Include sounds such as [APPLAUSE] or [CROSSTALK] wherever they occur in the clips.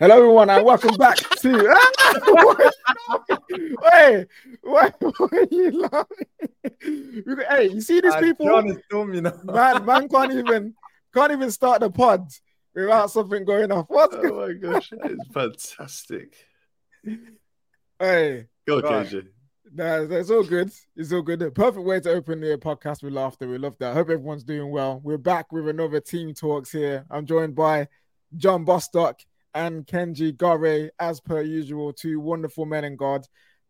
Hello, everyone, and welcome back to. [LAUGHS] Wait, why, [LAUGHS] why are you laughing? Hey, you see these Ah, people? John is dumb, you know. Man, man can't even can't even start the pod without something going off. What's going? Oh my gosh, that is fantastic. Hey, Go. KJ. Nah, it's all good. It's all good. The perfect way to open the podcast with laughter. We love that. Hope everyone's doing well. We're back with another team talks here. I'm joined by John Bostock and Kenji Gorre, as per usual, two wonderful men in God,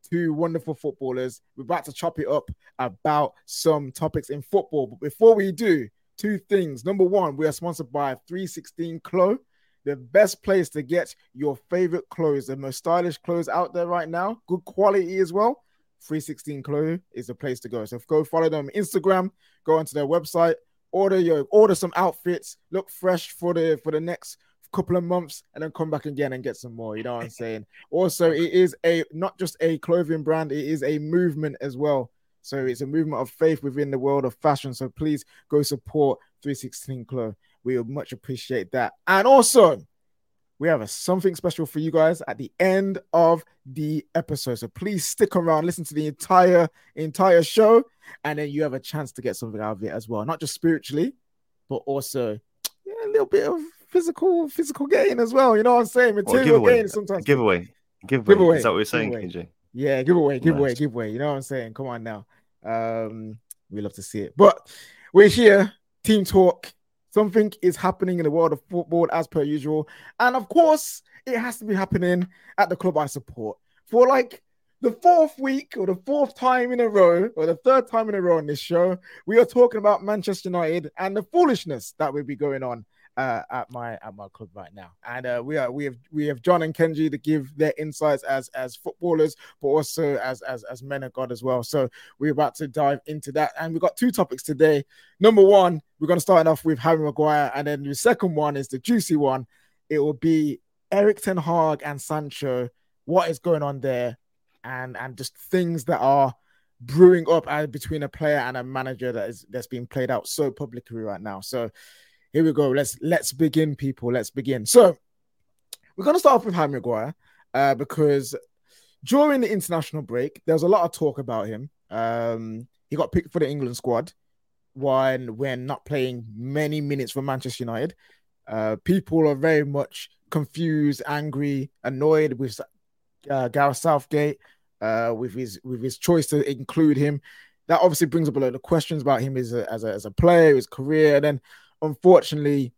two wonderful footballers. We're about to chop it up about some topics in football. But before we do, two things. Number one, we are sponsored by 316 Clo, the best place to get your favorite clothes, the most stylish clothes out there right now, good quality as well. 316 Clo is the place to go. So go follow them on Instagram, go onto their website, order your order some outfits, look fresh for the for the next couple of months, and then come back again and get some more. You know what I'm [LAUGHS] saying? Also, it is a not just a clothing brand, it is a movement as well. So it's a movement of faith within the world of fashion. So please go support 316 Clo. We would much appreciate that. And also, we have a, something special for you guys at the end of the episode. So please stick around, listen to the entire entire show, and then you have a chance to get something out of it as well. Not just spiritually, but also yeah, a little bit of physical physical gain as well. You know what I'm saying? Material giveaway. gain sometimes. Giveaway. Giveaway. Giveaway. Is that what you're saying, Giveaway. KJ? Yeah, giveaway, giveaway, Nice. giveaway. You know what I'm saying? Come on now. Um, we love to see it. But we're here, team talk. Something is happening in the world of football as per usual. And of course, it has to be happening at the club I support. For like the fourth week or the fourth time in a row, or the third time in a row on this show, we are talking about Manchester United and the foolishness that will be going on uh, at my at my club right now. And uh, we are we have we have John and Kenji to give their insights as as footballers, but also as as as men of God as well. So we're about to dive into that, and we've got two topics today. Number one, we're going to start off with Harry Maguire, and then the second one is the juicy one. It will be Erik Ten Hag and Sancho. What is going on there, and and just things that are brewing up uh, between a player and a manager that is that's being played out so publicly right now. So here we go. Let's let's begin, people. Let's begin. So we're gonna start off with Harry Maguire uh, because during the international break, there was a lot of talk about him. Um, he got picked for the England squad when when not playing many minutes for Manchester United. Uh, people are very much confused, angry, annoyed with uh, Gareth Southgate uh, with his with his choice to include him. That obviously brings up a lot of questions about him as a, as a, as a player, his career, and then unfortunately,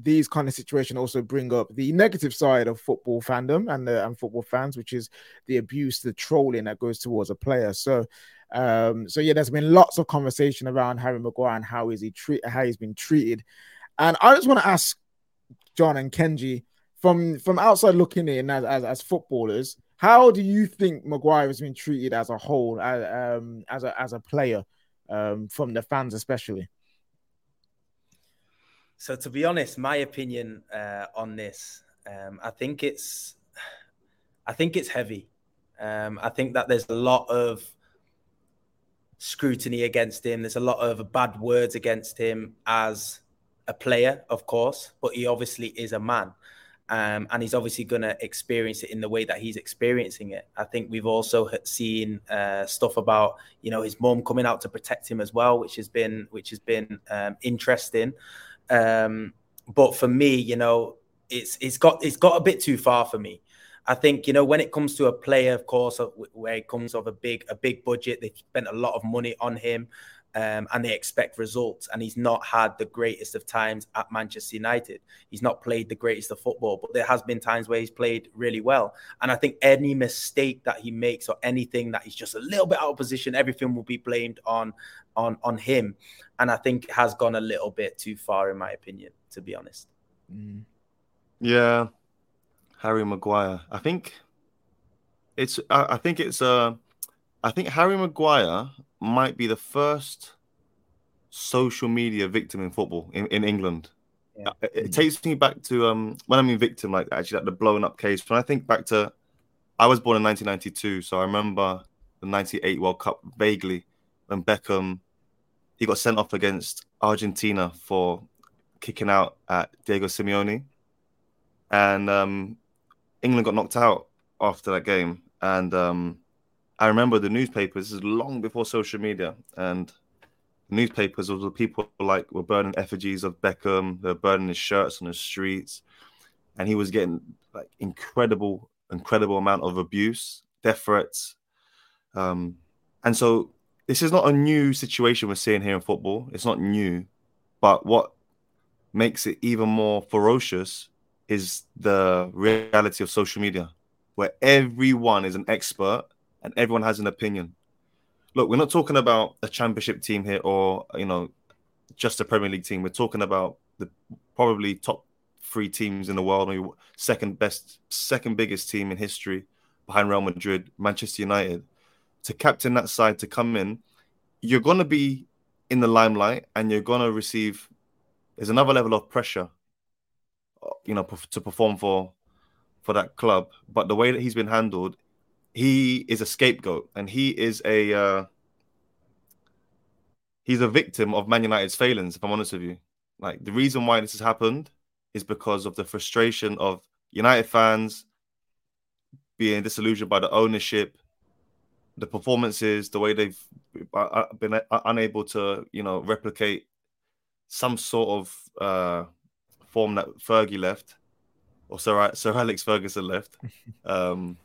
these kind of situations also bring up the negative side of football fandom and the, and football fans, which is the abuse, the trolling that goes towards a player. So, um, so yeah, there's been lots of conversation around Harry Maguire and how is he treat how he's been treated, and I just want to ask John and Kenji from from outside looking in as as, as footballers, how do you think Maguire has been treated as a whole, as, um, as a as a player, um, from the fans especially? So to be honest, my opinion uh, on this, um, I think it's, I think it's heavy. Um, I think that there's a lot of scrutiny against him. There's a lot of bad words against him as a player, of course, but he obviously is a man. Um, and he's obviously going to experience it in the way that he's experiencing it. I think we've also seen uh, stuff about you know his mum coming out to protect him as well, which has been which has been um, interesting. Um, but for me, you know, it's it's got it's got a bit too far for me. I think you know when it comes to a player, of course, where it comes of a big a big budget, they spent a lot of money on him, um, and they expect results. And he's not had the greatest of times at Manchester United. He's not played the greatest of football, but there has been times where he's played really well. And I think any mistake that he makes or anything that he's just a little bit out of position, everything will be blamed on on on him. And I think it has gone a little bit too far, in my opinion, to be honest. Yeah, Harry Maguire. I think it's. I, I think it's. Uh, I think Harry Maguire might be the first social media victim in football in, in England. Yeah. It, it takes me back to um when I mean victim, like actually like the blown up case. When I think back to, I was born in 1992, so I remember the '98 World Cup vaguely when Beckham he got sent off against Argentina for kicking out at Diego Simeone and um, England got knocked out after that game, and um, I remember the newspapers. This is long before social media, and newspapers of the people like were burning effigies of Beckham. They're burning his shirts on the streets, and he was getting like incredible, incredible amount of abuse, death threats, um, and so this is not a new situation we're seeing here in football. It's not new, but what makes it even more ferocious is the reality of social media, where everyone is an expert and everyone has an opinion. Look, we're not talking about a championship team here or you know just a Premier League team. We're talking about the probably top three teams in the world, maybe second best, second biggest team in history behind Real Madrid, Manchester United. To captain that side to come in, you're gonna be in the limelight and you're gonna receive. There's another level of pressure, uh, you know, to perform for for that club. But the way that he's been handled, he is a scapegoat and he is a uh, he's a victim of Man United's failings. If I'm honest with you, like the reason why this has happened is because of the frustration of United fans being disillusioned by the ownership, the performances, the way they've uh, uh, been uh, unable to, you know, replicate some sort of uh, form that Fergie left, or Sir Sir Alex Ferguson left. [LAUGHS] Um,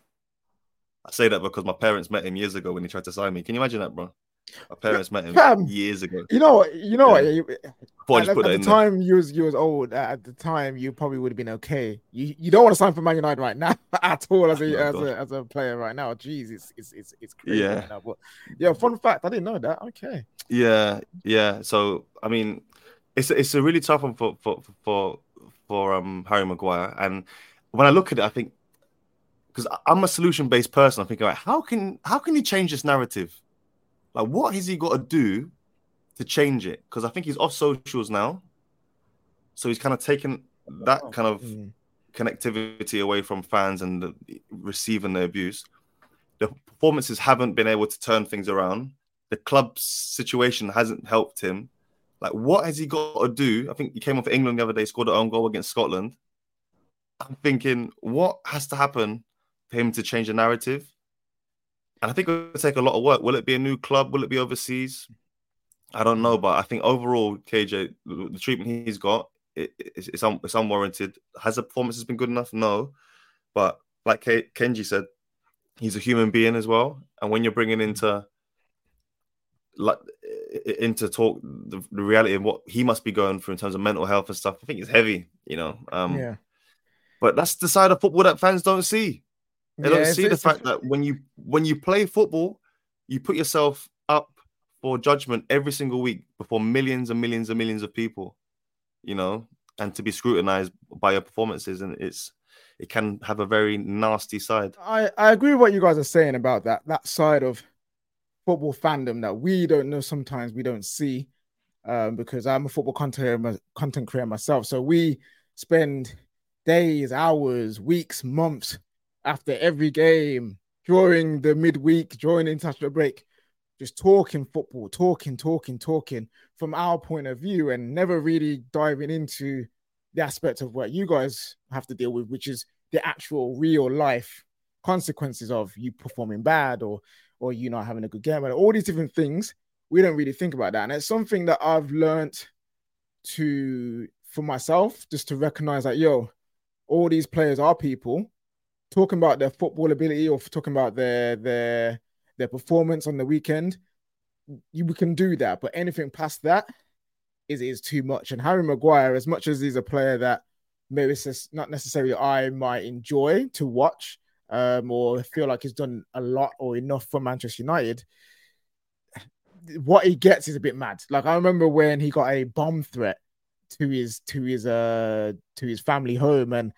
I say that because my parents met him years ago when he tried to sign me. Can you imagine that, bro? My parents met him Fam, years ago. You know, you know yeah. what? At, at the time, there. you was you was old. At the time, you probably would have been okay. You you don't want to sign for Man United right now [LAUGHS] at all as a oh, as a as a player right now. Jeez, it's it's it's, it's crazy. Yeah. Right now. But yeah, fun fact, I didn't know that. Okay. Yeah, yeah. So I mean, it's it's a really tough one for for for for um Harry Maguire, and when I look at it, I think because I'm a solution based person. I'm thinking, like, how can how can he change this narrative? Like, what has he got to do to change it? Because I think he's off socials now, so he's kind of taken that oh, kind of mm. connectivity away from fans and the, receiving the abuse. The performances haven't been able to turn things around. The club's situation hasn't helped him. Like, what has he got to do? I think he came off England the other day, scored an own goal against Scotland. I'm thinking, what has to happen him to change the narrative. And I think it will take a lot of work. Will it be a new club? Will it be overseas? I don't know, but I think overall, KJ, the treatment he's got, it, it's, it's, un, it's, unwarranted. Has the performance been good enough? No, but like K- Kenji said, he's a human being as well. And when you're bringing into like into talk the, the, reality of what he must be going through in terms of mental health and stuff, I think it's heavy, you know. Um, yeah. But that's the side of football that fans don't see. They yeah, don't see the fact that when you when you play football, you put yourself up for judgment every single week before millions and millions and millions of people, you know, and to be scrutinized by your performances, and it's it can have a very nasty side. I I agree with what you guys are saying about that that side of football fandom that we don't know sometimes we don't see, um, because I'm a football content content creator myself, so we spend days, hours, weeks, months after every game during the midweek, during the international break, just talking football, talking, talking, talking from our point of view, and never really diving into the aspect of what you guys have to deal with, which is the actual real life consequences of you performing bad or or you not having a good game, and all these different things. We don't really think about that, and it's something that I've learned to for myself just to recognize that yo, all these players are people talking about their football ability or talking about their their their performance on the weekend, you can do that. But anything past that is is too much. And Harry Maguire, as much as he's a player that maybe it's not necessarily I might enjoy to watch, um, or feel like he's done a lot or enough for Manchester United. What he gets is a bit mad. Like I remember when he got a bomb threat to his to his uh to his family home and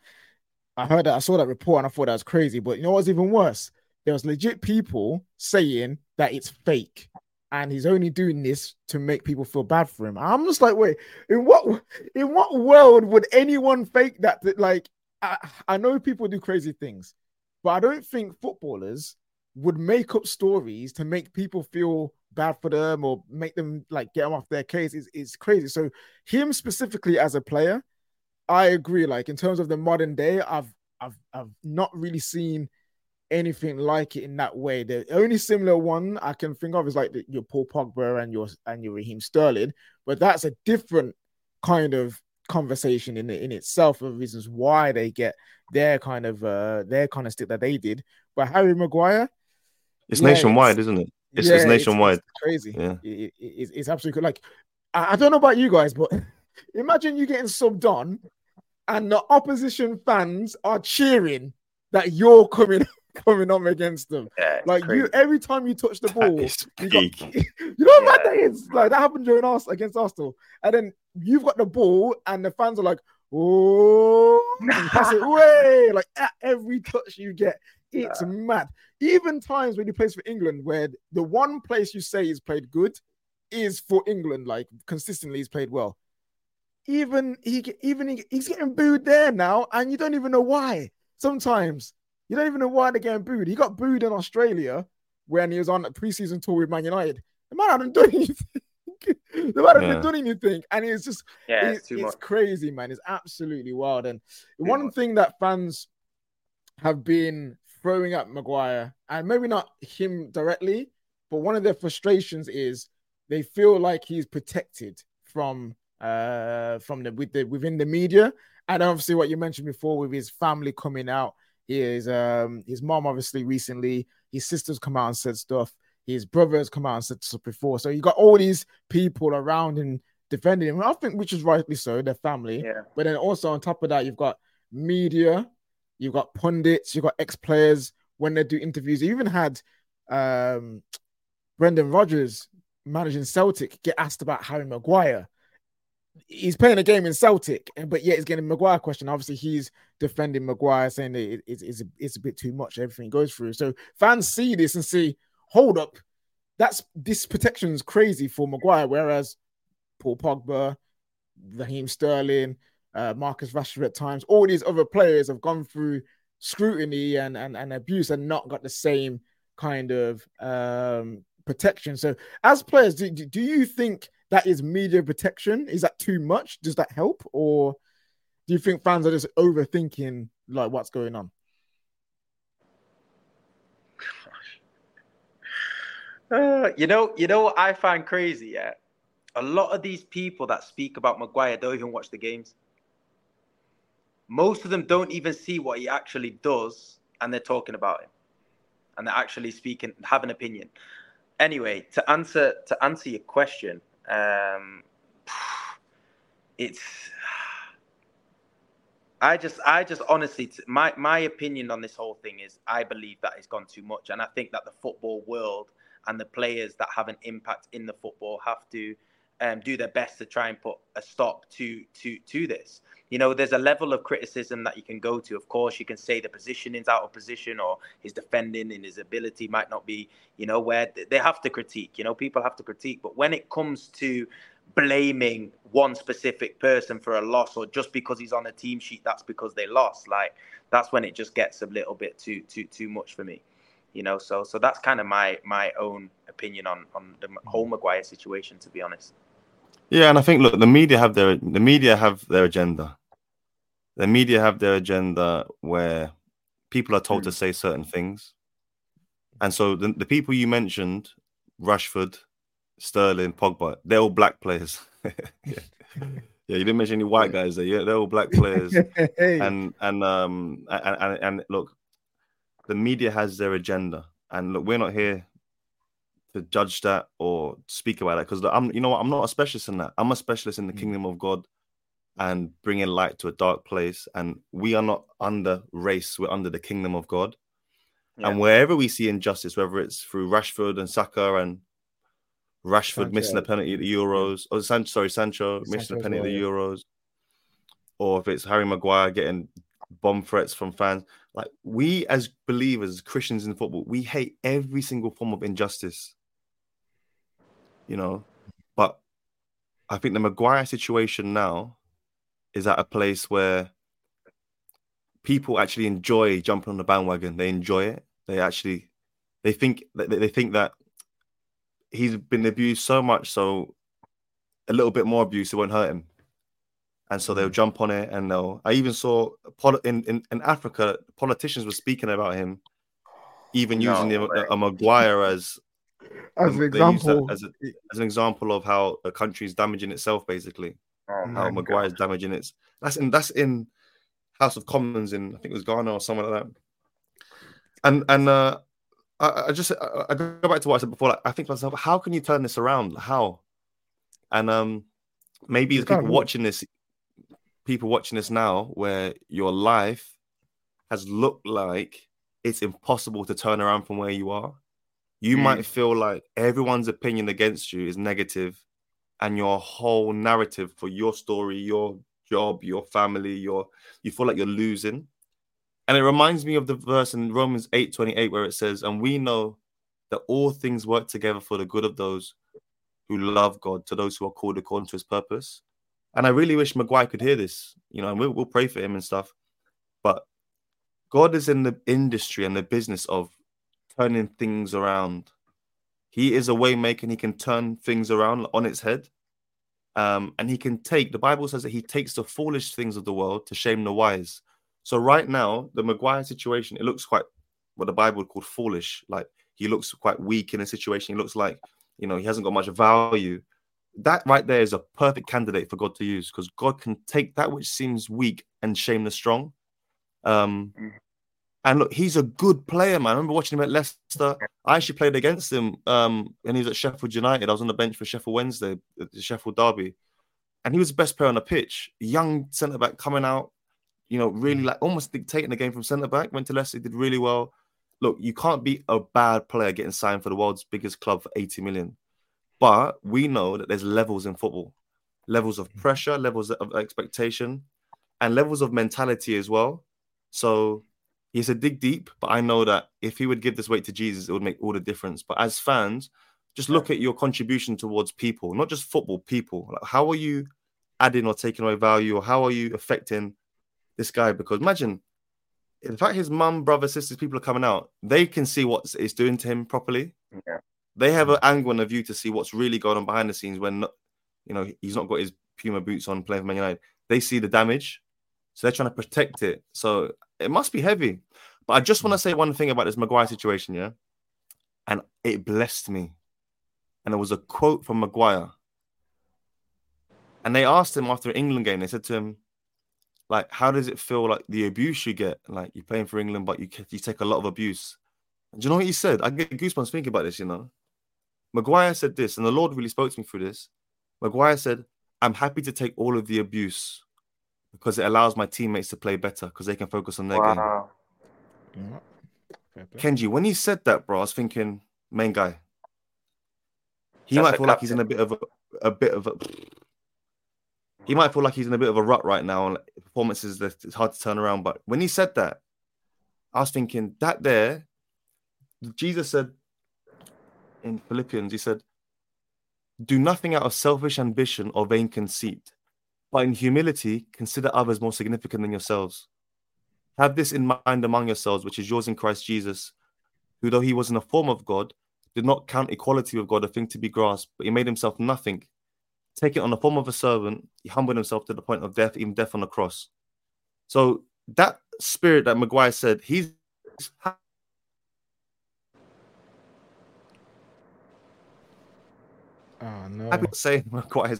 I heard that I saw that report and I thought that was crazy. But you know what's even worse? There was legit people saying that it's fake and he's only doing this to make people feel bad for him. I'm just like, wait, in what in what world would anyone fake that? that like, I, I know people do crazy things, but I don't think footballers would make up stories to make people feel bad for them or make them like get them off their case. Is is crazy. So him specifically as a player, I agree. Like in terms of the modern day, I've I've I've not really seen anything like it in that way. The only similar one I can think of is like the, your Paul Pogba and your and your Raheem Sterling, but that's a different kind of conversation in in itself of reasons why they get their kind of uh their kind of stick that they did. But Harry Maguire, it's yeah, nationwide, it's, isn't it? It's, yeah, it's nationwide. It's, crazy. Yeah, it, it, it's absolutely like I, I don't know about you guys, but [LAUGHS] imagine you getting subbed on, and the opposition fans are cheering that you're coming [LAUGHS] coming up against them. Yeah, like crazy. you, every time you touch the [LAUGHS] ball, you, got, [LAUGHS] you know what yeah. that is? Like that happened during us against Arsenal, and then you've got the ball, and the fans are like, "Oh, pass it away!" Like at every touch you get, it's yeah. mad. Even times when he plays for England, where the one place you say he's played good is for England, like consistently he's played well. Even he, even he, he's getting booed there now, and you don't even know why. Sometimes you don't even know why they're getting booed. He got booed in Australia when he was on a preseason tour with Man United. The man hadn't done [LAUGHS] anything. the man hadn't done anything. And it's just yeah, it's, it's, it's crazy, man. It's absolutely wild. And too one much. thing that fans have been throwing at Maguire, and maybe not him directly, but one of their frustrations is they feel like he's protected from uh from the with the within the media. And obviously what you mentioned before with his family coming out his um his mom obviously recently, his sisters come out and said stuff, his brothers come out and said stuff before. So you got all these people around him defending him. I think which is rightly so, their family. Yeah. But then also on top of that, you've got media, you've got pundits, you've got ex-players when they do interviews. You even had um Brendan Rodgers managing Celtic get asked about Harry Maguire he's playing a game in Celtic, and but yet he's getting Maguire question. Obviously, he's defending Maguire, saying that it, it, it's, a, it's a bit too much, everything goes through. So fans see this and see, hold up, that's this protection is crazy for Maguire, whereas Paul Pogba, Raheem Sterling, uh, Marcus Rashford at times, all these other players have gone through scrutiny and, and, and abuse and not got the same kind of um, protection. So, as players, do, do you think that is media protection. Is that too much? Does that help, or do you think fans are just overthinking like what's going on? Uh, you know, you know what I find crazy. Yeah, a lot of these people that speak about Maguire don't even watch the games. Most of them don't even see what he actually does, and they're talking about him, and they're actually speaking, have an opinion. Anyway, to answer to answer your question, um, [SIGHS] it's [SIGHS] I just, I just honestly, my my opinion on this whole thing is, I believe that it's gone too much, and I think that the football world and the players that have an impact in the football have to um, do their best to try and put a stop to to to this. You know, there's a level of criticism that you can go to. Of course, you can say the positioning's out of position or his defending and his ability might not be, you know, where they have to critique. You know, people have to critique. But when it comes to blaming one specific person for a loss or just because he's on a team sheet, that's because they lost. Like that's when it just gets a little bit too too too much for me. You know, so so that's kind of my my own opinion on on the whole Maguire situation, to be honest. Yeah, and I think look, the media have their the media have their agenda. The media have their agenda where people are told mm. to hmm. say certain things, and so the, the people you mentioned, Rashford, Sterling, Pogba, they're all black players. [LAUGHS] yeah. yeah, you didn't mention any white guys there. Yeah, they're all black players, [LAUGHS] and and um and, and and look, the media has their agenda, and look, we're not here to judge that or speak about that because I'm, you know, what, I'm not a specialist in that. I'm a specialist in the mm. kingdom of God and bringing light to a dark place. And we are not under race; we're under the kingdom of God. Yeah. And wherever we see injustice, whether it's through Rashford and Saka and Rashford Sancho. missing the penalty at the Euros, or San- sorry, Sancho missing the penalty well, at the Euros, or if it's Harry Maguire getting bomb threats from fans, like we as believers, Christians in football, we hate every single form of injustice you know. But I think the Maguire situation now is at a place where people actually enjoy jumping on the bandwagon. They enjoy it. They actually they think they think that he's been abused so much, so a little bit more abuse it won't hurt him. and so they'll mm. jump on it and they'll. I even saw in in, in Africa politicians were speaking about him, even no, using the, a Maguire as as an example as, a, as, an example of how a country is damaging itself, basically. Oh, how Maguire is damaging its. That's in that's in House of Commons in I think it was Ghana or somewhere like that. And and uh, I, I just I, I, go back to what I said before. Like, I think to myself, how can you turn this around? How? And um, maybe the people watching this, people watching this now, where your life has looked like it's impossible to turn around from where you are. You mm. might feel like everyone's opinion against you is negative, and your whole narrative for your story, your job, your family, your you feel like you're losing. And it reminds me of the verse in Romans 8 28, where it says, And we know that all things work together for the good of those who love God, to those who are called according to his purpose. And I really wish Maguire could hear this, you know, and we'll, we'll pray for him and stuff. But God is in the industry and the business of turning things around. He is a waymaker he can turn things around on its head. Um, and he can take, the Bible says that he takes the foolish things of the world to shame the wise. So right now, the Maguire situation, it looks quite what the Bible would call foolish. Like he looks quite weak in a situation. He looks like, you know, he hasn't got much value. That right there is a perfect candidate for God to use because God can take that which seems weak and shame the strong. Um, mm. And look, he's a good player, man. I remember watching him at Leicester. I actually played against him um, and he was at Sheffield United. I was on the bench for Sheffield Wednesday, the Sheffield Derby. And he was the best player on the pitch. Young centre back coming out, you know, really like almost dictating the game from centre back. Went to Leicester, did really well. Look, you can't be a bad player getting signed for the world's biggest club for 80 million. But we know that there's levels in football levels of pressure, levels of expectation, and levels of mentality as well. So he's said dig deep, but I know that if he would give this weight to Jesus, it would make all the difference. But as fans, just look at your contribution towards people, not just football, people. Like how are you adding or taking away value, or how are you affecting this guy because imagine in fact his mum, brother, sisters, people are coming out. They can see what it's doing to him properly. Yeah. They have an angle and a view to see what's really going on behind the scenes when you know he's not got his Puma boots on playing for Man United. They see the damage, so they're trying to protect it. So it must be heavy. But I just want to hmm. say one thing about this Maguire situation, yeah. And it blessed me. And it was a quote from Maguire. And they asked him after an England game, they said to him, like how does it feel like the abuse you get like you're playing for england but you you take a lot of abuse and do you know what he said i get goosebumps thinking about this you know maguire said this and the lord really spoke to me through this maguire said i'm happy to take all of the abuse because it allows my teammates to play better because they can focus on their wow. game kenji when you said that bro i was thinking main guy. He That's might feel like he's in a bit of a, a bit of a he might feel like he's in a bit of a rut right now and performances that it's hard to turn around. But when he said that, I was thinking that there, Jesus said in Philippians, he said, Do nothing out of selfish ambition or vain conceit, but in humility consider others more significant than yourselves. Have this in mind among yourselves, which is yours in Christ Jesus, who, though he was in the form of God, did not count equality with God a thing to be grasped, but he made himself nothing taking on the form of a servant, he humbled himself to the point of death, even death on the cross. So that spirit that Maguire said, he's Oh no! Happy to say [LAUGHS] Maguire.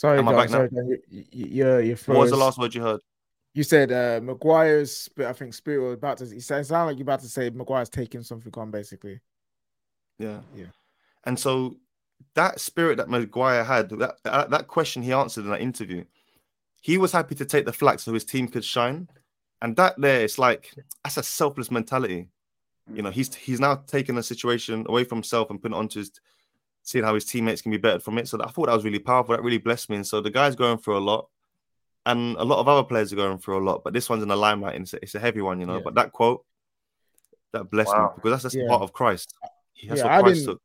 Sorry, Am I sorry, you, you're, you're What was the last word you heard? You said uh, Maguire's, I think Spirit was about to. It sounds like you're about to say Maguire's taking something on, basically. Yeah, yeah. And so that spirit that Maguire had, that that question he answered in that interview, he was happy to take the flak so his team could shine. And that there, it's like that's a selfless mentality. You know, he's he's now taking a situation away from himself and putting it onto his seeing how his teammates can be better from it. So that, I thought that was really powerful. That really blessed me. And so the guy's going through a lot, and a lot of other players are going through a lot. But this one's in the limelight, and it's a, it's a heavy one, you know. Yeah. But that quote, that blessed wow. me because that's just yeah. part of Christ. That's yeah, what Christ took.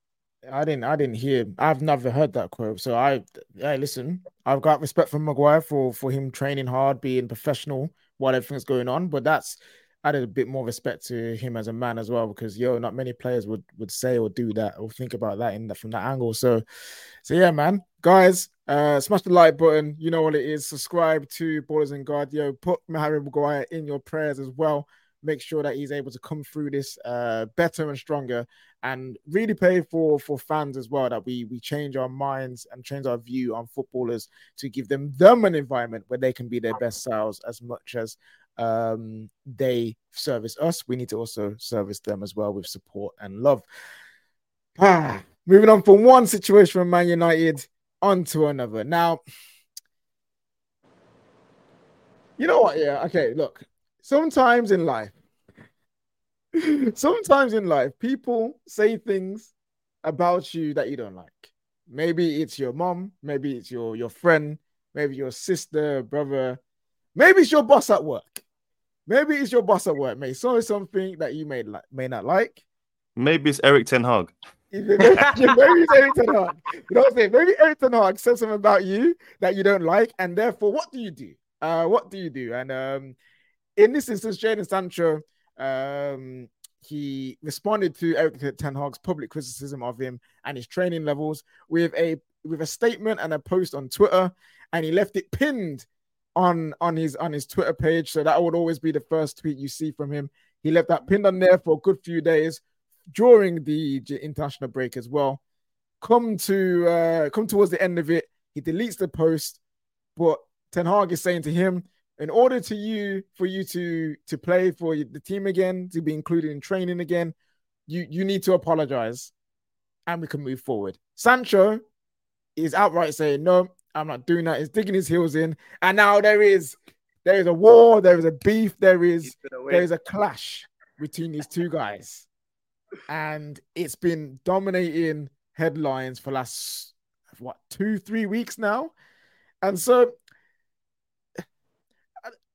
I didn't I didn't hear I've never heard that quote. So I hey listen, I've got respect for Maguire for for him training hard, being professional while everything's going on. But that's added a bit more respect to him as a man as well because yo, not many players would would say or do that or think about that in that from that angle. So, so yeah, man, guys, uh, smash the like button. You know what it is. Subscribe to Ballers in God. Yo, put Harry Maguire in your prayers as well. Make sure that he's able to come through this uh, better and stronger, and really pay for for fans as well. That we we change our minds and change our view on footballers to give them them an environment where they can be their best selves as much as um, they service us. We need to also service them as well with support and love. Ah, moving on from one situation from Man United onto another. Now, you know what? Yeah, okay, look. Sometimes in life, [LAUGHS] sometimes in life, people say things about you that you don't like. Maybe it's your mom, maybe it's your your friend, maybe your sister, brother, maybe it's your boss at work. Maybe it's your boss at work, mate. So something that you may like, may not like. Maybe it's Erik Ten Hag. [LAUGHS] maybe it's Erik Ten Hag. You know what I'm saying? Maybe Erik Ten Hag says something about you that you don't like, and therefore, what do you do? Uh, what do you do? And um, in this instance, Jadon Sancho, um, he responded to Erik Ten Hag's public criticism of him and his training levels with a with a statement and a post on Twitter, and he left it pinned on on his on his Twitter page. So that would always be the first tweet you see from him. He left that pinned on there for a good few days during the international break as well. Come to uh, come towards the end of it, he deletes the post, but Ten Hag is saying to him, in order to you for you to to play for the team again, to be included in training again, you you need to apologize, and we can move forward. Sancho is outright saying no. I'm not doing that. He's digging his heels in, and now there is there is a war, there is a beef, there is there is a clash between these two guys, and it's been dominating headlines for last what two three weeks now, and so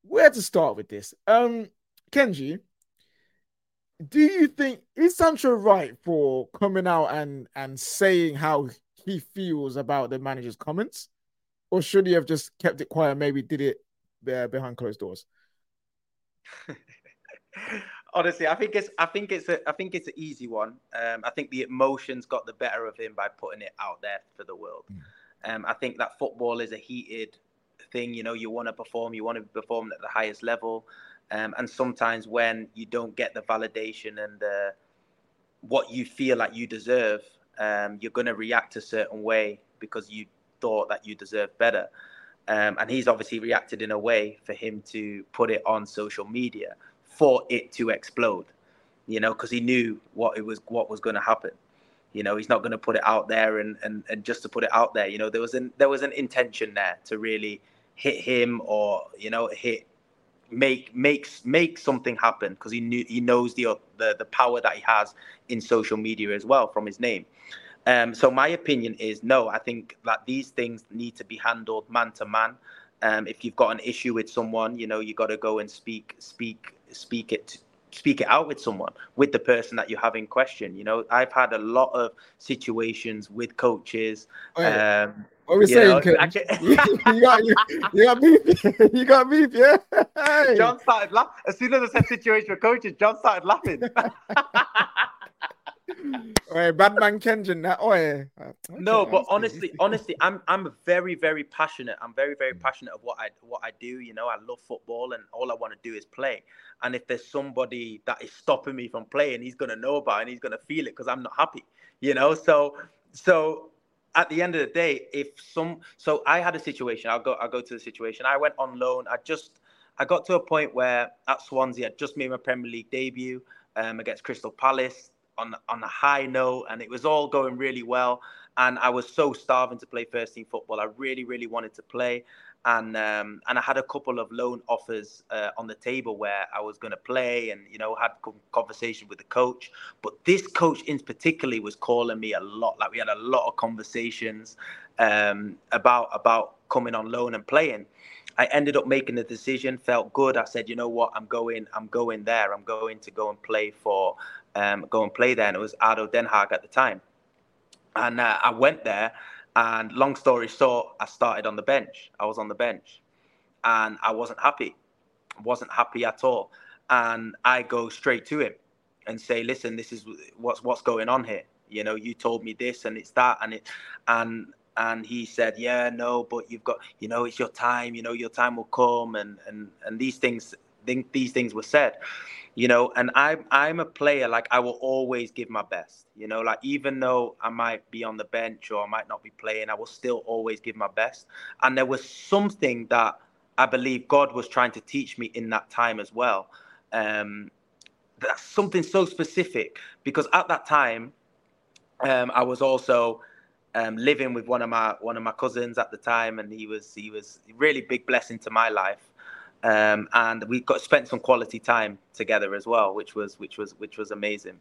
where to start with this? Um, Kenji, do you think is Sancho right for coming out and and saying how he feels about the manager's comments? Or should he have just kept it quiet? Maybe did it there behind closed doors. [LAUGHS] Honestly, I think it's I think it's a I think it's an easy one. Um, I think the emotions got the better of him by putting it out there for the world. Mm. Um, I think that football is a heated thing. You know, you want to perform, you want to perform at the highest level, um, and sometimes when you don't get the validation and uh, what you feel like you deserve, um, you're going to react a certain way because you thought that you deserved better. Um, and he's obviously reacted in a way for him to put it on social media for it to explode, you know, because he knew what it was, what was going to happen. You know, he's not going to put it out there and, and, and just to put it out there. You know, there was an there was an intention there to really hit him or you know hit make makes make something happen because he knew he knows the the the power that he has in social media as well from his name. Um, so my opinion is no. I think that these things need to be handled man to man. Um, if you've got an issue with someone, you know you got to go and speak, speak, speak it, speak it out with someone, with the person that you have in question. You know, I've had a lot of situations with coaches. Oh, yeah. um, what we saying? Know, [LAUGHS] you, got you, you got beef. you got beef, yeah. Hey. John started laughing as soon as I said situation with coaches. John started laughing. [LAUGHS] [LAUGHS] Oi, bad man Kenjin that oi. no, but honestly, honestly, I'm I'm very, very passionate. I'm very, very passionate of what I what I do. You know, I love football and all I want to do is play. And if there's somebody that is stopping me from playing, he's gonna know about it and he's gonna feel it because I'm not happy. You know, so so at the end of the day, if some so I had a situation, I'll go I'll go to the situation. I went on loan. I just I got to a point where at Swansea, I just made my Premier League debut um, against Crystal Palace on on a high note, and it was all going really well. And I was so starving to play first team football. I really, really wanted to play, and um, and I had a couple of loan offers uh, on the table where I was going to play, and you know had conversation with the coach. But this coach in particularly was calling me a lot. Like we had a lot of conversations um, about about coming on loan and playing. I ended up making the decision. Felt good. I said, you know what, I'm going. I'm going there. I'm going to go and play for um, go and play there, and it was ADO Den Haag at the time. And uh, I went there, and long story short, I started on the bench. I was on the bench, and I wasn't happy. wasn't happy at all. and I go straight to him and say, "Listen, this is what's what's going on here. You know, you told me this, and it's that, and it, and." And he said, "Yeah, no, but you've got, you know, it's your time. You know, your time will come." And and and these things, think these things were said, you know. And I'm I'm a player like I will always give my best. You know, like even though I might be on the bench or I might not be playing, I will still always give my best. And there was something that I believe God was trying to teach me in that time as well. Um, that's something so specific because at that time, um, I was also um, living with one of my one of my cousins at the time, and he was he was really big blessing to my life. Um, and we got spent some quality time together as well, which was which was which was amazing.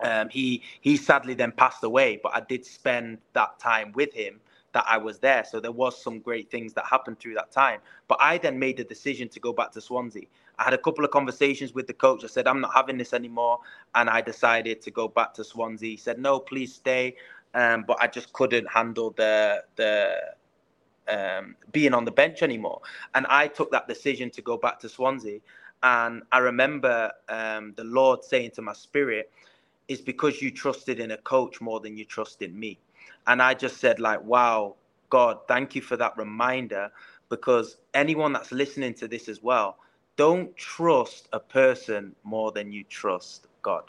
Um, he he sadly then passed away, but I did spend that time with him that I was there. So there was some great things that happened through that time. But I then made the decision to go back to Swansea. I had a couple of conversations with the coach. I said, I'm not having this anymore. And I decided to go back to Swansea. He said, no, please stay. Um, but I just couldn't handle the the um, being on the bench anymore. And I took that decision to go back to Swansea. And I remember um, the Lord saying to my spirit, "It's because you trusted in a coach more than you trust in me." And I just said, like, wow, God, thank you for that reminder. Because anyone that's listening to this as well, don't trust a person more than you trust God.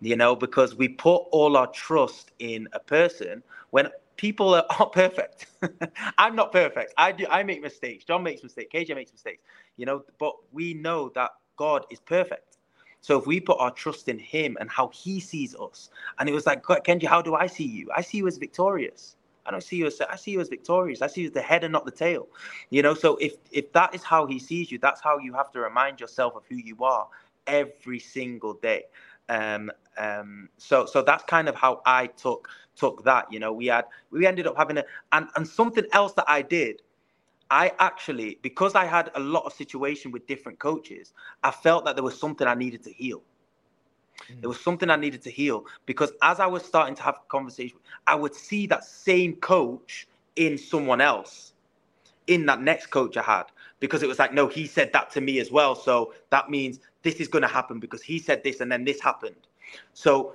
You know, because we put all our trust in a person when people are, [LAUGHS] aren't perfect. [LAUGHS] I'm not perfect. I do. I make mistakes. John makes mistakes. KJ makes mistakes. You know, but we know that God is perfect. So if we put our trust in Him and how He sees us, and it was like, Kenji, how do I see you? I see you as victorious. I don't see you as I see you as victorious. I see you as the head and not the tail. You know, so if if that is how He sees you, that's how you have to remind yourself of who you are every single day. Um, um, so so that's kind of how I took took that. You know, we had we ended up having a and and something else that I did I actually, because I had a lot of situation with different coaches, I felt that there was something I needed to heal. Mm. There was something I needed to heal because as I was starting to have conversation, I would see that same coach in someone else, in that next coach I had, because it was like, no, he said that to me as well. So that means this is going to happen because he said this and then this happened. So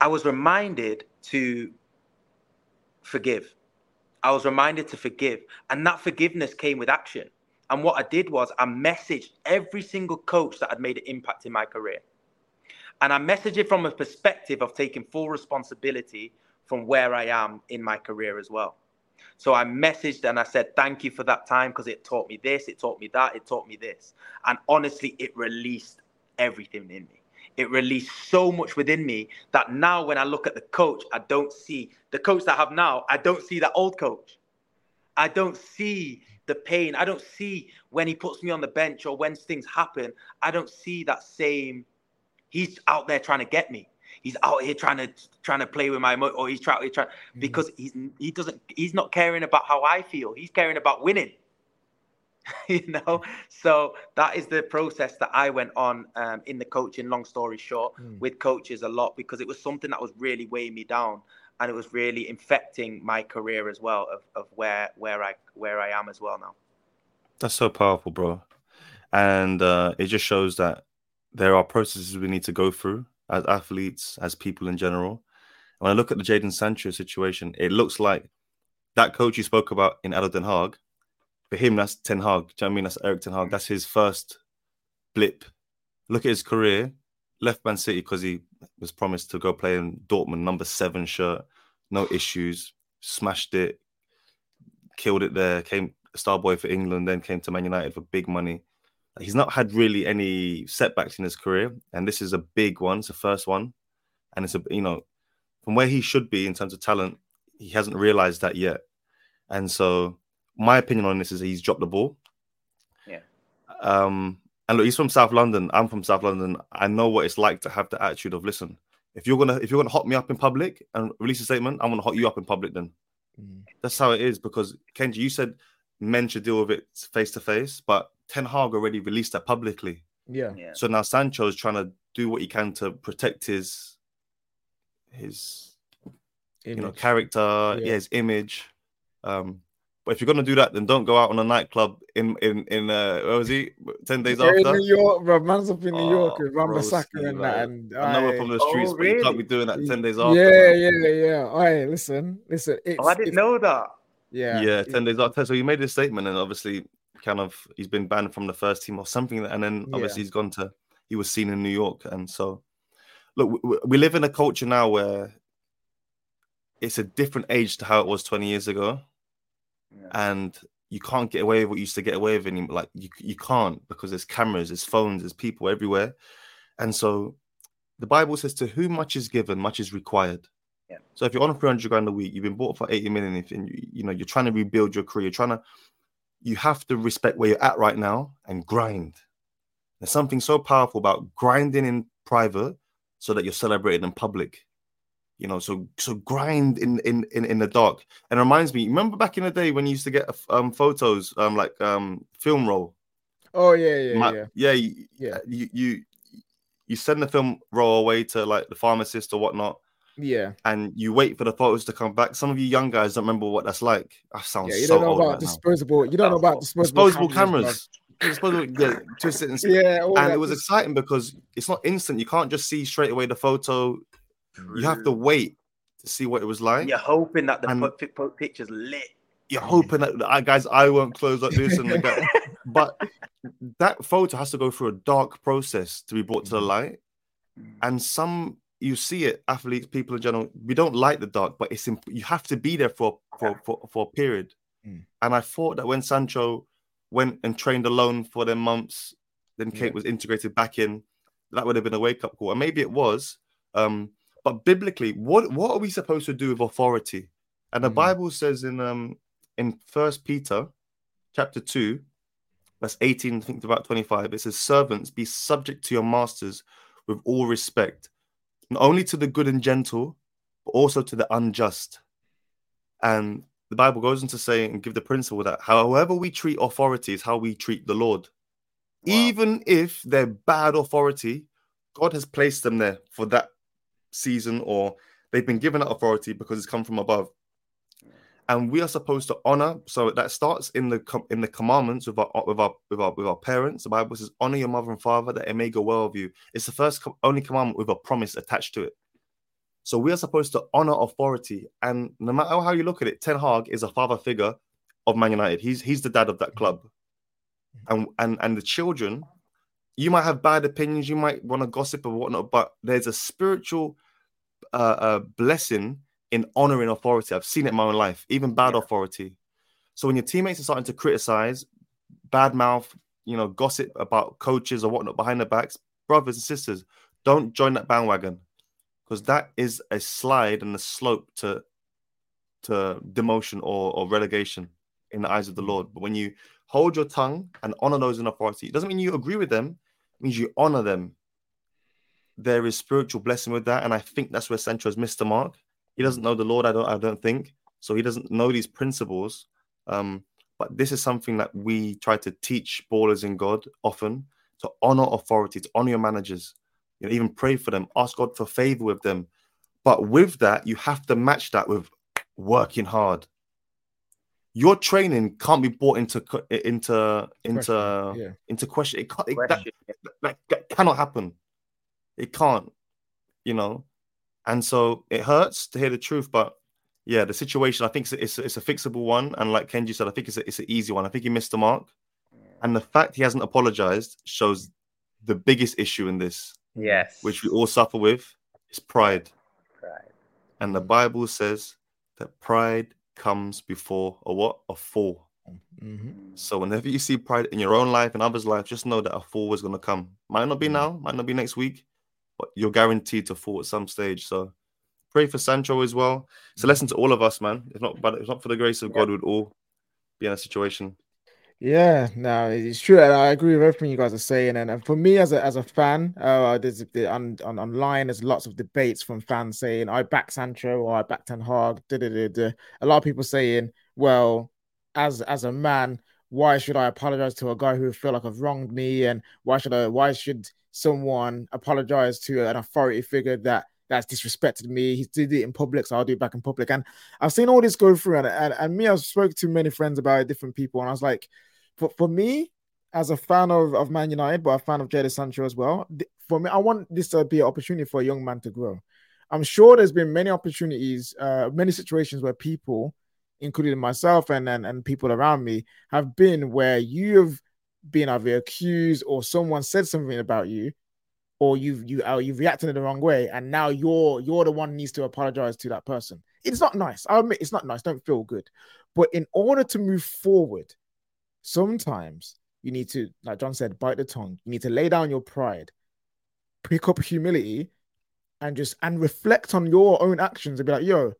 I was reminded to forgive I was reminded to forgive. And that forgiveness came with action. And what I did was I messaged every single coach that had made an impact in my career. And I messaged it from a perspective of taking full responsibility from where I am in my career as well. So I messaged and I said, Thank you for that time because it taught me this, it taught me that, it taught me this. And honestly, it released everything in me it released so much within me that now when I look at the coach, I don't see the coach that I have now, I don't see that old coach. I don't see the pain. I don't see when he puts me on the bench or when things happen. I don't see that same. He's out there trying to get me. He's out here trying to trying to play with my or he's trying, he's trying mm-hmm. because he's he doesn't he's not caring about how I feel. He's caring about winning. [LAUGHS] you know so that is the process that i went on um, in the coaching long story short mm. with coaches a lot because it was something that was really weighing me down and it was really infecting my career as well of, of where where i where i am as well now that's so powerful bro and uh, it just shows that there are processes we need to go through as athletes as people in general when i look at the Jadon sancho situation it looks like that coach you spoke about in ADO Den Haag for him, that's Ten Hag. Do you know I mean? That's Erik Ten Hag. Mm. That's his first blip. Look at his career. Left Man City because he was promised to go play in Dortmund, number seven shirt, no issues, smashed it, killed it there, came star boy for England, then came to Man United for big money. He's not had really any setbacks in his career, and this is a big one. It's the first one, and it's a you know from where he should be in terms of talent, he hasn't realized that yet, and so my opinion on this is he's dropped the ball. Yeah. Um, and look, he's from South London. I'm from South London. I know what it's like to have the attitude of listen. If you're gonna if you're gonna hot me up in public and release a statement, I'm gonna hot you up in public. Then mm. that's how it is. Because Kenji, you said men should deal with it face to face, but Ten Hag already released that publicly. Yeah. yeah. So now Sancho is trying to do what he can to protect his his image. you know character, yeah. yeah, his image. Um, But if you're gonna do that, then don't go out on a nightclub in in in uh where was he? Ten days Yeah, after. in New York, bro. Man's up in New York Oh, with Rambasaka broski, and like, that. And I know we're from the Oh, streets, but you can't be doing that ten days after. yeah, man. yeah, yeah. All right, listen, listen. It's, Oh, I didn't it's- know that. Yeah, yeah, it- ten days after. So he made this statement, and obviously, kind of, he's been banned from the first team or something. And then Yeah. obviously, he's gone to. He was seen in New York, and so look, we, we live in a culture now where it's a different age to how it was twenty years ago, Yeah. and you can't get away with what you used to get away with anymore. Like you, you can't because there's cameras, there's phones, there's people everywhere, and so the Bible says, "To whom much is given, much is required." Yeah. So if you're on 300 grand a week, you've been bought for 80 million, and you, you know you're trying to rebuild your career, you're trying to, you have to respect where you're at right now and grind. There's something so powerful about grinding in private so that you're celebrated in public. You know, so so grind in in in, in the dark. And it reminds me, remember back in the day when you used to get um photos, um like um film roll. Oh yeah, yeah, Ma- yeah. yeah, you, Yeah. you you you send the film roll away to like the pharmacist or whatnot Yeah, and you wait for the photos to come back. Some of you young guys don't remember what that's like. That sounds yeah. You so don't know old about right now. disposable. You don't know about disposable, Disposable cameras. Disposable, yeah, twist it and, [LAUGHS] bro. Yeah, and it was dis- exciting because it's not instant. You can't just see straight away the photo. You have to wait to see what it was like. You're hoping that the And- pi- pi- picture's lit. You're hoping that the uh, guy's I won't close like this and the guy, [LAUGHS] but that photo has to go through a dark process to be brought to the light. And some you see it, athletes, people in general, we don't like the dark, but it's imp- you have to be there for for for, for a period. Mm. And I thought that when Sancho went and trained alone for their months, then Kate Yeah. was integrated back in, that would have been a wake up call. And maybe it was. Um, but biblically, what what are we supposed to do with authority? And the Mm. Bible says in um in First Peter, chapter two, verse eighteen, I think to about twenty-five, it says, "Servants, be subject to your masters with all respect, not only to the good and gentle, but also to the unjust." And the Bible goes on to say and give the principle that however we treat authority is how we treat the Lord. Wow. Even if they're bad authority, God has placed them there for that season or they've been given that authority because it's come from above. And we are supposed to honor. So that starts in the com- in the commandments with our with our with our with our parents. The Bible says, "Honor your mother and father, that it may go well with you." It's the first only commandment with a promise attached to it. So we are supposed to honor authority, and no matter how you look at it, Ten Hag is a father figure of Man United. He's he's the dad of that club, and and and the children. You might have bad opinions, you might want to gossip or whatnot, but there's a spiritual uh, uh, blessing in honoring authority. I've seen it in my own life, even bad Yeah. authority. So when your teammates are starting to criticize, bad mouth, you know, gossip about coaches or whatnot behind their backs, brothers and sisters, don't join that bandwagon because that is a slide and a slope to to demotion or, or relegation in the eyes of the mm-hmm. Lord. But when you hold your tongue and honor those in authority, it doesn't mean you agree with them, it means you honor them. There is spiritual blessing with that, and I think that's where Sancho has missed the mark. He doesn't know the Lord. I don't. I don't think so. He doesn't know these principles. Um, but this is something that we try to teach ballers in God often to honor authority, to honor your managers. You know, even pray for them, ask God for favor with them. But with that, you have to match that with working hard. Your training can't be brought into into into Question, yeah. into question. It can't. It, that, that, that cannot happen. It can't, you know. And so it hurts to hear the truth, but yeah, the situation I think it's, it's, it's a fixable one. And like Kenji said, I think it's a, it's an easy one. I think he missed the mark, and the fact he hasn't apologized shows the biggest issue in this, Yes. which we all suffer with, is pride. Right. And the Bible says that pride comes before a what? A fall. Mhm. So whenever you see pride in your own life and others' life, just know that a fall is going to come. Might not be Mm. now, might not be next week, but you're guaranteed to fall at some stage. So pray for Sancho as well. It's a lesson to all of us, man. If not, but if not for the grace of God, we'd all be in a situation. Yeah, no, it's true. and I agree with everything you guys are saying. And, and for me, as a as a fan, uh, there's the, on, on online. There's lots of debates from fans saying I back Sancho or I back Ten Hag. Da, da, da, da. A lot of people saying, well, as as a man, why should I apologize to a guy who feel like I've wronged me? And why should I? Why should someone apologize to an authority figure that that's disrespected me. He did it in public, so I'll do it back in public. And I've seen all this go through, and, and, and me, I've spoken to many friends about it, different people, and I was like, for, for me, as a fan of, of Man United, but a fan of Jadon Sancho as well, for me, I want this to be an opportunity for a young man to grow. I'm sure there's been many opportunities, uh, many situations where people, including myself and, and, and people around me, have been where you've been either accused or someone said something about you or you've you uh, you've reacted in the wrong way, and now you're you're the one needs to apologize to that person. It's not nice. I admit it's not nice. Don't feel good. But in order to move forward, sometimes you need to, like John said, bite the tongue. You need to lay down your pride, pick up humility, and just and reflect on your own actions and be like, yo,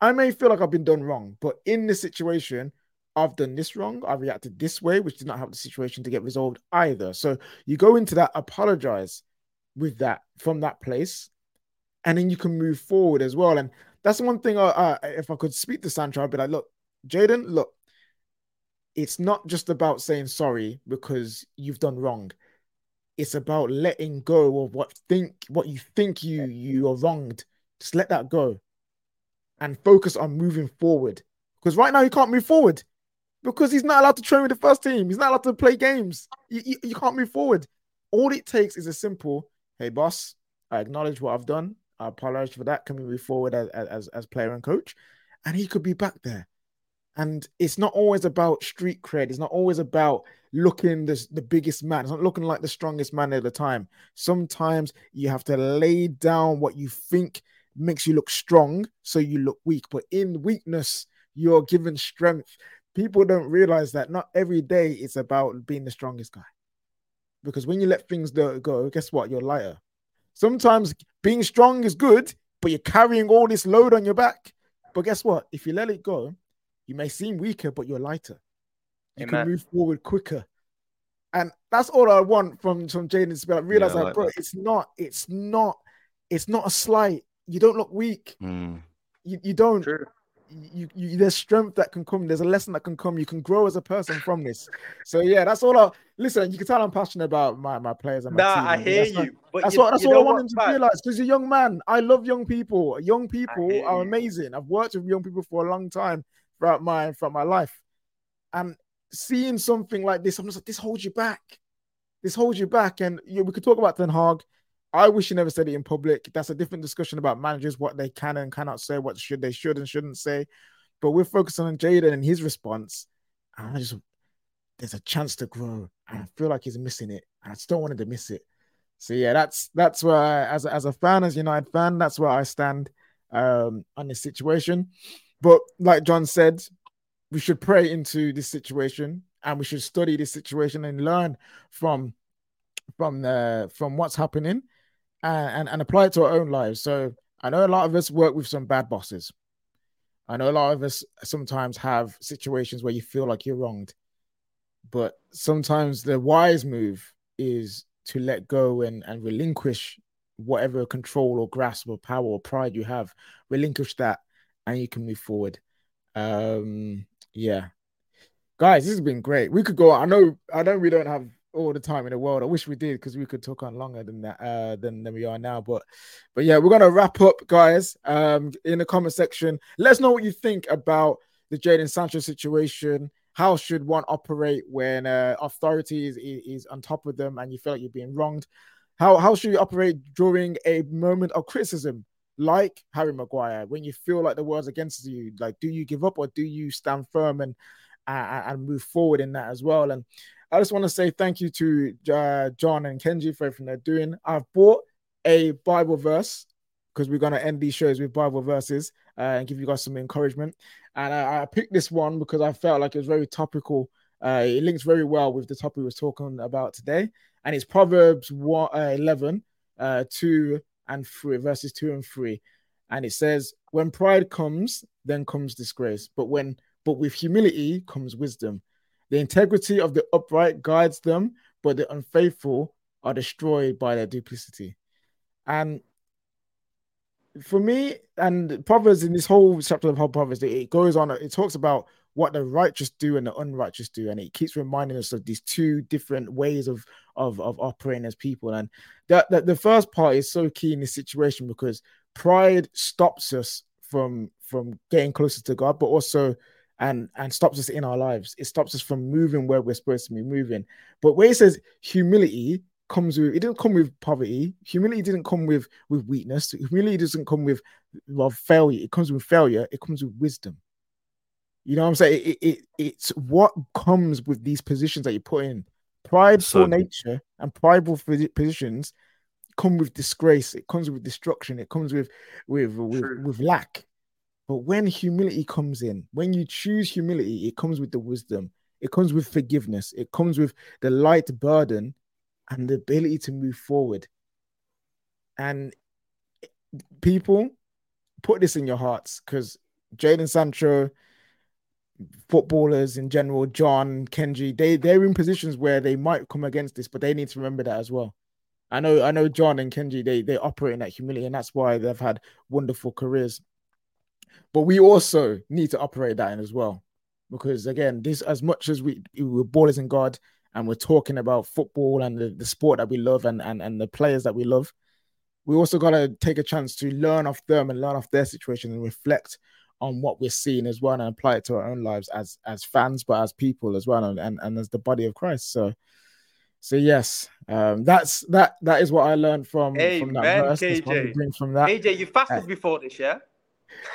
I may feel like I've been done wrong, but in this situation, I've done this wrong. I reacted this way, which did not help the situation to get resolved either. So you go into that, apologize with that from that place, and then you can move forward as well. And that's one thing. Uh, uh, if I could speak to Sancho, I'd be like, look, Jadon, look, it's not just about saying sorry because you've done wrong. It's about letting go of what think what you think you you are wronged. Just let that go, and focus on moving forward. Because right now you can't move forward because he's not allowed to train with the first team. He's not allowed to play games. You, you, you can't move forward. All it takes is a simple hey boss, I acknowledge what I've done. I apologize for that. Can we move forward as, as as player and coach? And he could be back there. And it's not always about street cred. It's not always about looking the, the biggest man. It's not looking like the strongest man at the time. Sometimes you have to lay down what you think makes you look strong so you look weak. But in weakness, you're given strength. People don't realize that not every day it's about being the strongest guy because when you let things go, guess what? You're lighter. Sometimes being strong is good, but you're carrying all this load on your back. But guess what? If you let it go, you may seem weaker, but you're lighter. You Amen. can move forward quicker. And that's all I want from from Jadon to be like, realize yeah, like, bro, that. it's not, it's not, it's not a slight. You don't look weak. Mm. You, you don't. True you, you there's strength that can come. There's a lesson that can come. You can grow as a person from this. So yeah, that's all. I listen. You can tell I'm passionate about my, my players and my nah, team. I hear that's you. Not, that's you, what that's all I want him to realize. Because you're a young man. I love young people. Young people are amazing. I've worked with young people for a long time throughout my throughout my life, and seeing something like this, I'm just like, this holds you back. This holds you back. And you we could talk about Ten Hag. I wish he never said it in public. That's a different discussion about managers, what they can and cannot say, what should they should and shouldn't say. But we're focusing on Jadon and his response. And I just there's a chance to grow. And I feel like he's missing it. And I still wanted to miss it. So yeah, that's that's where I, as as a fan, as United fan, that's where I stand um on this situation. But like John said, we should pray into this situation and we should study this situation and learn from from the from what's happening and, and, apply it to our own lives. So I know a lot of us work with some bad bosses. I know a lot of us sometimes have situations where you feel like you're wronged, but sometimes the wise move is to let go and, and relinquish whatever control or grasp or power or pride you have, relinquish that, and you can move forward. Um, yeah, guys, this has been great. We could go. I know. I know we don't have all the time in the world. I wish we did because we could talk on longer than that uh, than, than we are now. But but yeah, we're gonna wrap up, guys. Um, in the comment section, let us know what you think about the Jadon Sancho situation. How should one operate when uh, authority is, is on top of them and you feel like you're being wronged? How how should you operate during a moment of criticism, like Harry Maguire, when you feel like the world's against you? Like, do you give up or do you stand firm and uh, and move forward in that as well? And I just want to say thank you to uh, John and Kenji for everything they're doing. I've bought a Bible verse because we're going to end these shows with Bible verses uh, and give you guys some encouragement. And I, I, picked this one because I felt like it was very topical. Uh, it links very well with the topic we was talking about today. And it's Proverbs 1, uh, 11, uh, 2 and 3, verses 2 and 3. And it says, When pride comes, then comes disgrace. But when but with humility comes wisdom. The integrity of the upright guides them, but the unfaithful are destroyed by their duplicity. And for me, and Proverbs in this whole chapter of Proverbs, it goes on, it talks about what the righteous do and the unrighteous do, and it keeps reminding us of these two different ways of of, of operating as people. And that, that the first part is so key in this situation because pride stops us from from getting closer to God, but also and and stops us in our lives. It stops us from moving where we're supposed to be moving. But where it says humility comes with it didn't come with poverty. Humility didn't come with with weakness. Humility doesn't come with well failure. It comes with failure. It comes with wisdom. You know what I'm saying? It, it, it's what comes with these positions that you put in. Prideful so, nature and prideful positions come with disgrace. It comes with destruction. It comes with with with, with lack. But when humility comes in, when you choose humility, it comes with the wisdom. It comes with forgiveness. It comes with the light burden and the ability to move forward. And people put this in your hearts because Jadon Sancho, footballers in general, John, Kenji, they they're in positions where they might come against this, but they need to remember that as well. I know, I know, John and Kenji, they they operate in that humility, and that's why they've had wonderful careers. But we also need to operate that in as well, because again, this as much as we we're ballers in God, and we're talking about football and the, the sport that we love and, and and the players that we love, we also got to take a chance to learn off them and learn off their situation and reflect on what we're seeing as well and apply it to our own lives as as fans, but as people as well and, and, and as the body of Christ. So so yes, um, that's that. That is what I learned from from that verse. KJ. From that, AJ, you fasted uh, before this, yeah?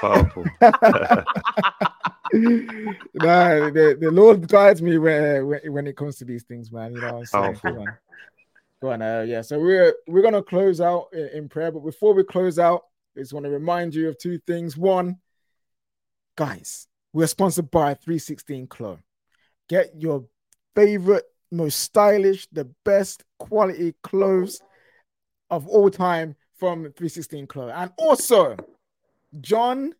Powerful. [LAUGHS] [LAUGHS] nah, the, the Lord guides me where, when, when it comes to these things, man. You know what I'm saying? Go on, Go on uh, yeah. So we're we're gonna close out in, in prayer, but before we close out, I just want to remind you of two things. One, guys, we're sponsored by 316 Clo. Get your favorite most stylish, the best quality clothes of all time from 316 Clo. And also, John,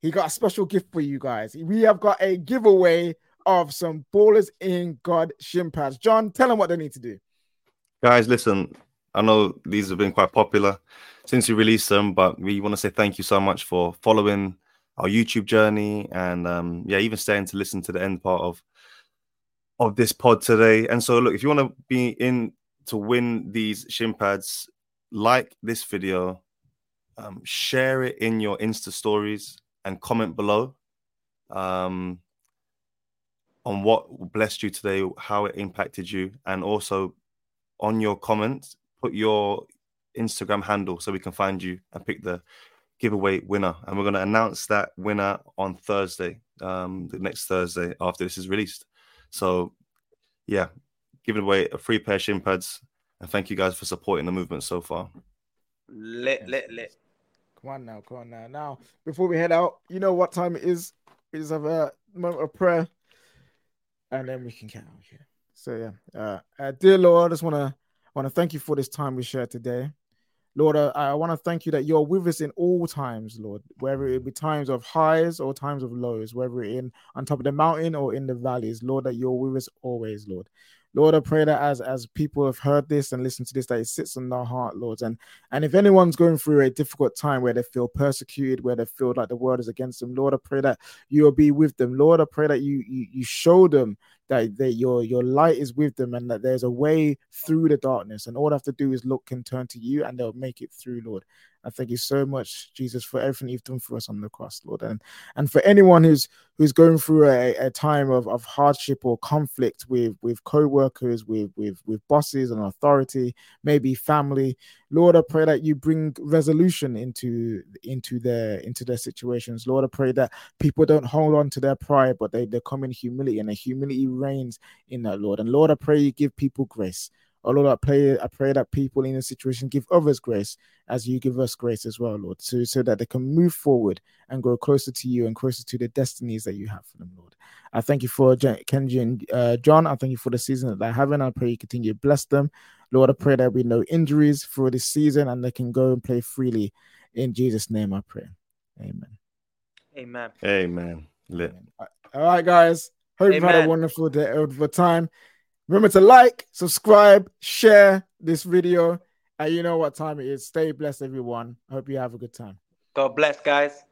he got a special gift for you guys. We have got a giveaway of some Ballers in God shin pads. John, tell them what they need to do. Guys, listen, I know these have been quite popular since we released them, but we want to say thank you so much for following our YouTube journey and um, yeah, even staying to listen to the end part of of this pod today. And so, look, if you want to be in to win these shin pads, like this video, um, share it in your Insta stories, and comment below um, on what blessed you today, how it impacted you, and also on your comments, put your Instagram handle so we can find you and pick the giveaway winner. And we're going to announce that winner on Thursday, um, the next Thursday after this is released. So, yeah, giving away a free pair of shin pads. And thank you guys for supporting the movement so far. Lit, lit, lit. Come on now, come on now. Now, before we head out, you know what time it is. Just have a moment of prayer, and then we can get out here. So yeah, uh, uh, dear Lord, I just wanna wanna thank you for this time we shared today. Lord, uh, I want to thank you that you're with us in all times, Lord, whether it be times of highs or times of lows, whether in on top of the mountain or in the valleys, Lord, that you're with us always, Lord. Lord, I pray that as as people have heard this and listened to this, that it sits on their heart, Lord. And and if anyone's going through a difficult time where they feel persecuted, where they feel like the world is against them, Lord, I pray that you will be with them. Lord, I pray that you you, you show them that, that your your light is with them and that there's a way through the darkness. And all they have to do is look and turn to you and they'll make it through, Lord. I thank you so much, Jesus, for everything you've done for us on the cross, Lord. And and for anyone who's who's going through a, a time of, of hardship or conflict with with co-workers, with with with bosses and authority, maybe family, Lord, I pray that you bring resolution into into their into their situations. Lord, I pray that people don't hold on to their pride, but they, they come in humility and the humility reigns in that, Lord. And Lord, I pray you give people grace. Oh Lord, I pray, I pray that people in a situation give others grace as you give us grace as well, Lord, so, so that they can move forward and grow closer to you and closer to the destinies that you have for them, Lord. I thank you for Kenji and uh, John. I thank you for the season that they're having. I pray you continue to bless them. Lord, I pray there be no injuries for this season and they can go and play freely. In Jesus' name, I pray. Amen. Amen. Amen. Lit. All right, guys. Hope Amen. you've had a wonderful day, wonderful time. Remember to like, subscribe, share this video. And you know what time it is. Stay blessed, everyone. Hope you have a good time. God bless, guys.